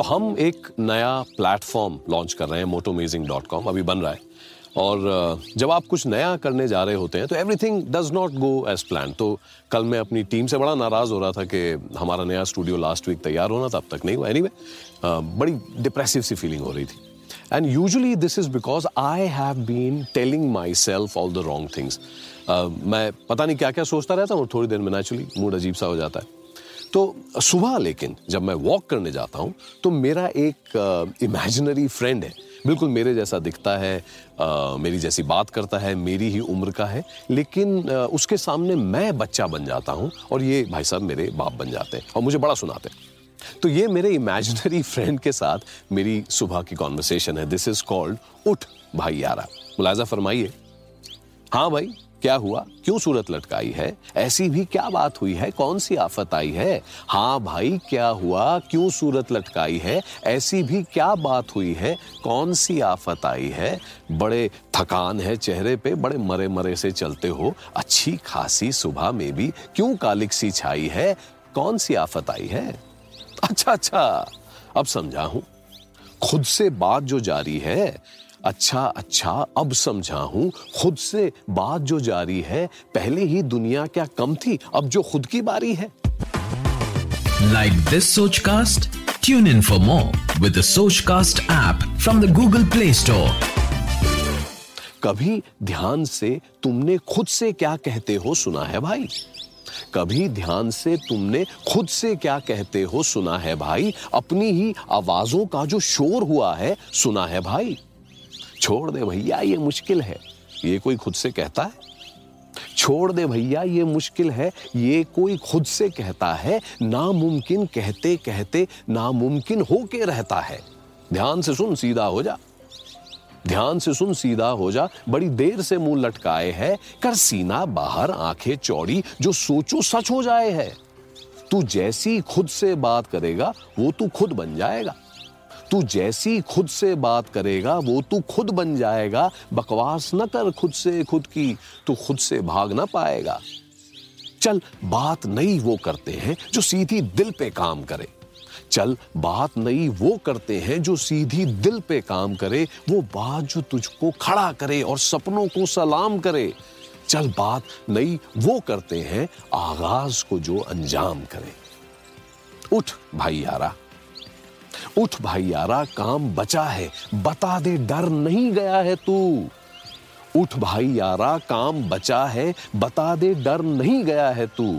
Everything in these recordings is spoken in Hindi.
तो हम एक नया प्लेटफॉर्म लॉन्च कर रहे हैं मोटोमेजिंग डॉट कॉम अभी बन रहा है। और जब आप कुछ नया करने जा रहे होते हैं तो everything does not go as plan तो कल मैं अपनी टीम से बड़ा नाराज़ हो रहा था कि हमारा नया स्टूडियो लास्ट वीक तैयार होना था अब तक नहीं हुआ। एनी anyway, बड़ी डिप्रेसिव सी फीलिंग हो रही थी। And usually this is because I have been telling myself all the wrong things मैं पता नहीं क्या क्या सोचता रहता हूँ थोड़ी देर में नेचुरली मूड अजीब सा हो जाता है। तो सुबह लेकिन जब मैं वॉक करने जाता हूँ तो मेरा एक इमेजिनरी uh, फ्रेंड है। बिल्कुल मेरे जैसा दिखता है आ, मेरी जैसी बात करता है मेरी ही उम्र का है लेकिन आ, उसके सामने मैं बच्चा बन जाता हूँ और ये भाई साहब मेरे बाप बन जाते हैं और मुझे बड़ा सुनाते हैं। तो ये मेरे इमेजिनरी फ्रेंड के साथ मेरी सुबह की कॉन्वर्सेशन है। दिस इज़ कॉल्ड उठ भाई यारा। मुलाजा फरमाइए। हाँ भाई। क्या हुआ? क्यों सूरत लटकाई है? ऐसी भी क्या बात हुई है? कौन सी आफत आई है? हाँ भाई, क्या हुआ? क्यों सूरत लटकाई है? ऐसी भी क्या बात हुई है? कौन सी आफत आई है? बड़े थकान है चेहरे पे, बड़े मरे मरे से चलते हो। अच्छी खासी सुबह में भी क्यों कालिक सी छाई है? कौन सी आफत आई है? अच्छा अच्छा अब समझा हूँ। खुद से बात जो जारी है अच्छा अच्छा अब समझा हूँ। खुद से बात जो जारी है पहले ही दुनिया क्या कम थी अब जो खुद की बारी है। Like this Sochcast tune in for more with Sochcast app from the Google Play Store कभी ध्यान से तुमने खुद से क्या कहते हो सुना है भाई? कभी ध्यान से तुमने खुद से क्या कहते हो सुना है भाई? अपनी ही आवाजों का जो शोर हुआ है सुना है भाई? छोड़ दे भैया, ये मुश्किल है। ये कोई खुद से कहता है? छोड़ दे भैया, ये मुश्किल है। ये कोई खुद से कहता है, नामुमकिन कहते कहते नामुमकिन होके रहता है। ध्यान से सुन, सीधा हो जा। ध्यान से सुन, सीधा हो जा। बड़ी देर से मुँह लटकाए है। कर सीना बाहर, आँखें चौड़ी, जो सोचो सच हो जाए है। तू जैसी खुद से बात करेगा, वो तू खुद बन जाएगा। तू जैसी खुद से बात करेगा, वो तू खुद बन जाएगा। बकवास न कर खुद से खुद की, तू खुद से भाग ना पाएगा। चल, बात नई वो करते हैं जो सीधी दिल पे काम करे। चल, बात नई वो करते हैं जो सीधी दिल पे काम करे। वो बात जो तुझको खड़ा करे और सपनों को सलाम करे। चल, बात नई वो करते हैं आगाज़ को जो अंजाम करे। उठ भाई यारा उठ भाई यारा काम बचा है। बता दे, डर नहीं गया है तू। उठ भाई यारा काम बचा है। बता दे, डर नहीं गया है तू।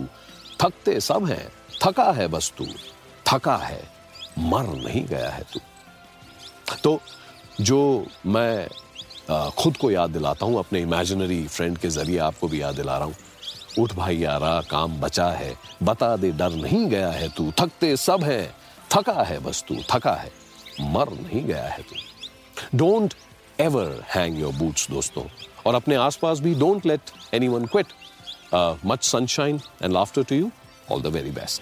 थकते सब हैं, थका है बस तू। थका है, मर नहीं गया है तू। तो जो मैं खुद को याद दिलाता हूँ, अपने इमेजिनरी फ्रेंड के ज़रिए आपको भी याद दिला रहा हूँ। उठ भाई यारा काम बचा है। बता दे, डर नहीं गया है तू। थकते सब हैं थका है बस तू, थका है। मर नहीं गया है तू। Don't ever hang your boots दोस्तों। और अपने आसपास भी don't let anyone quit much sunshine and laughter to you all the very best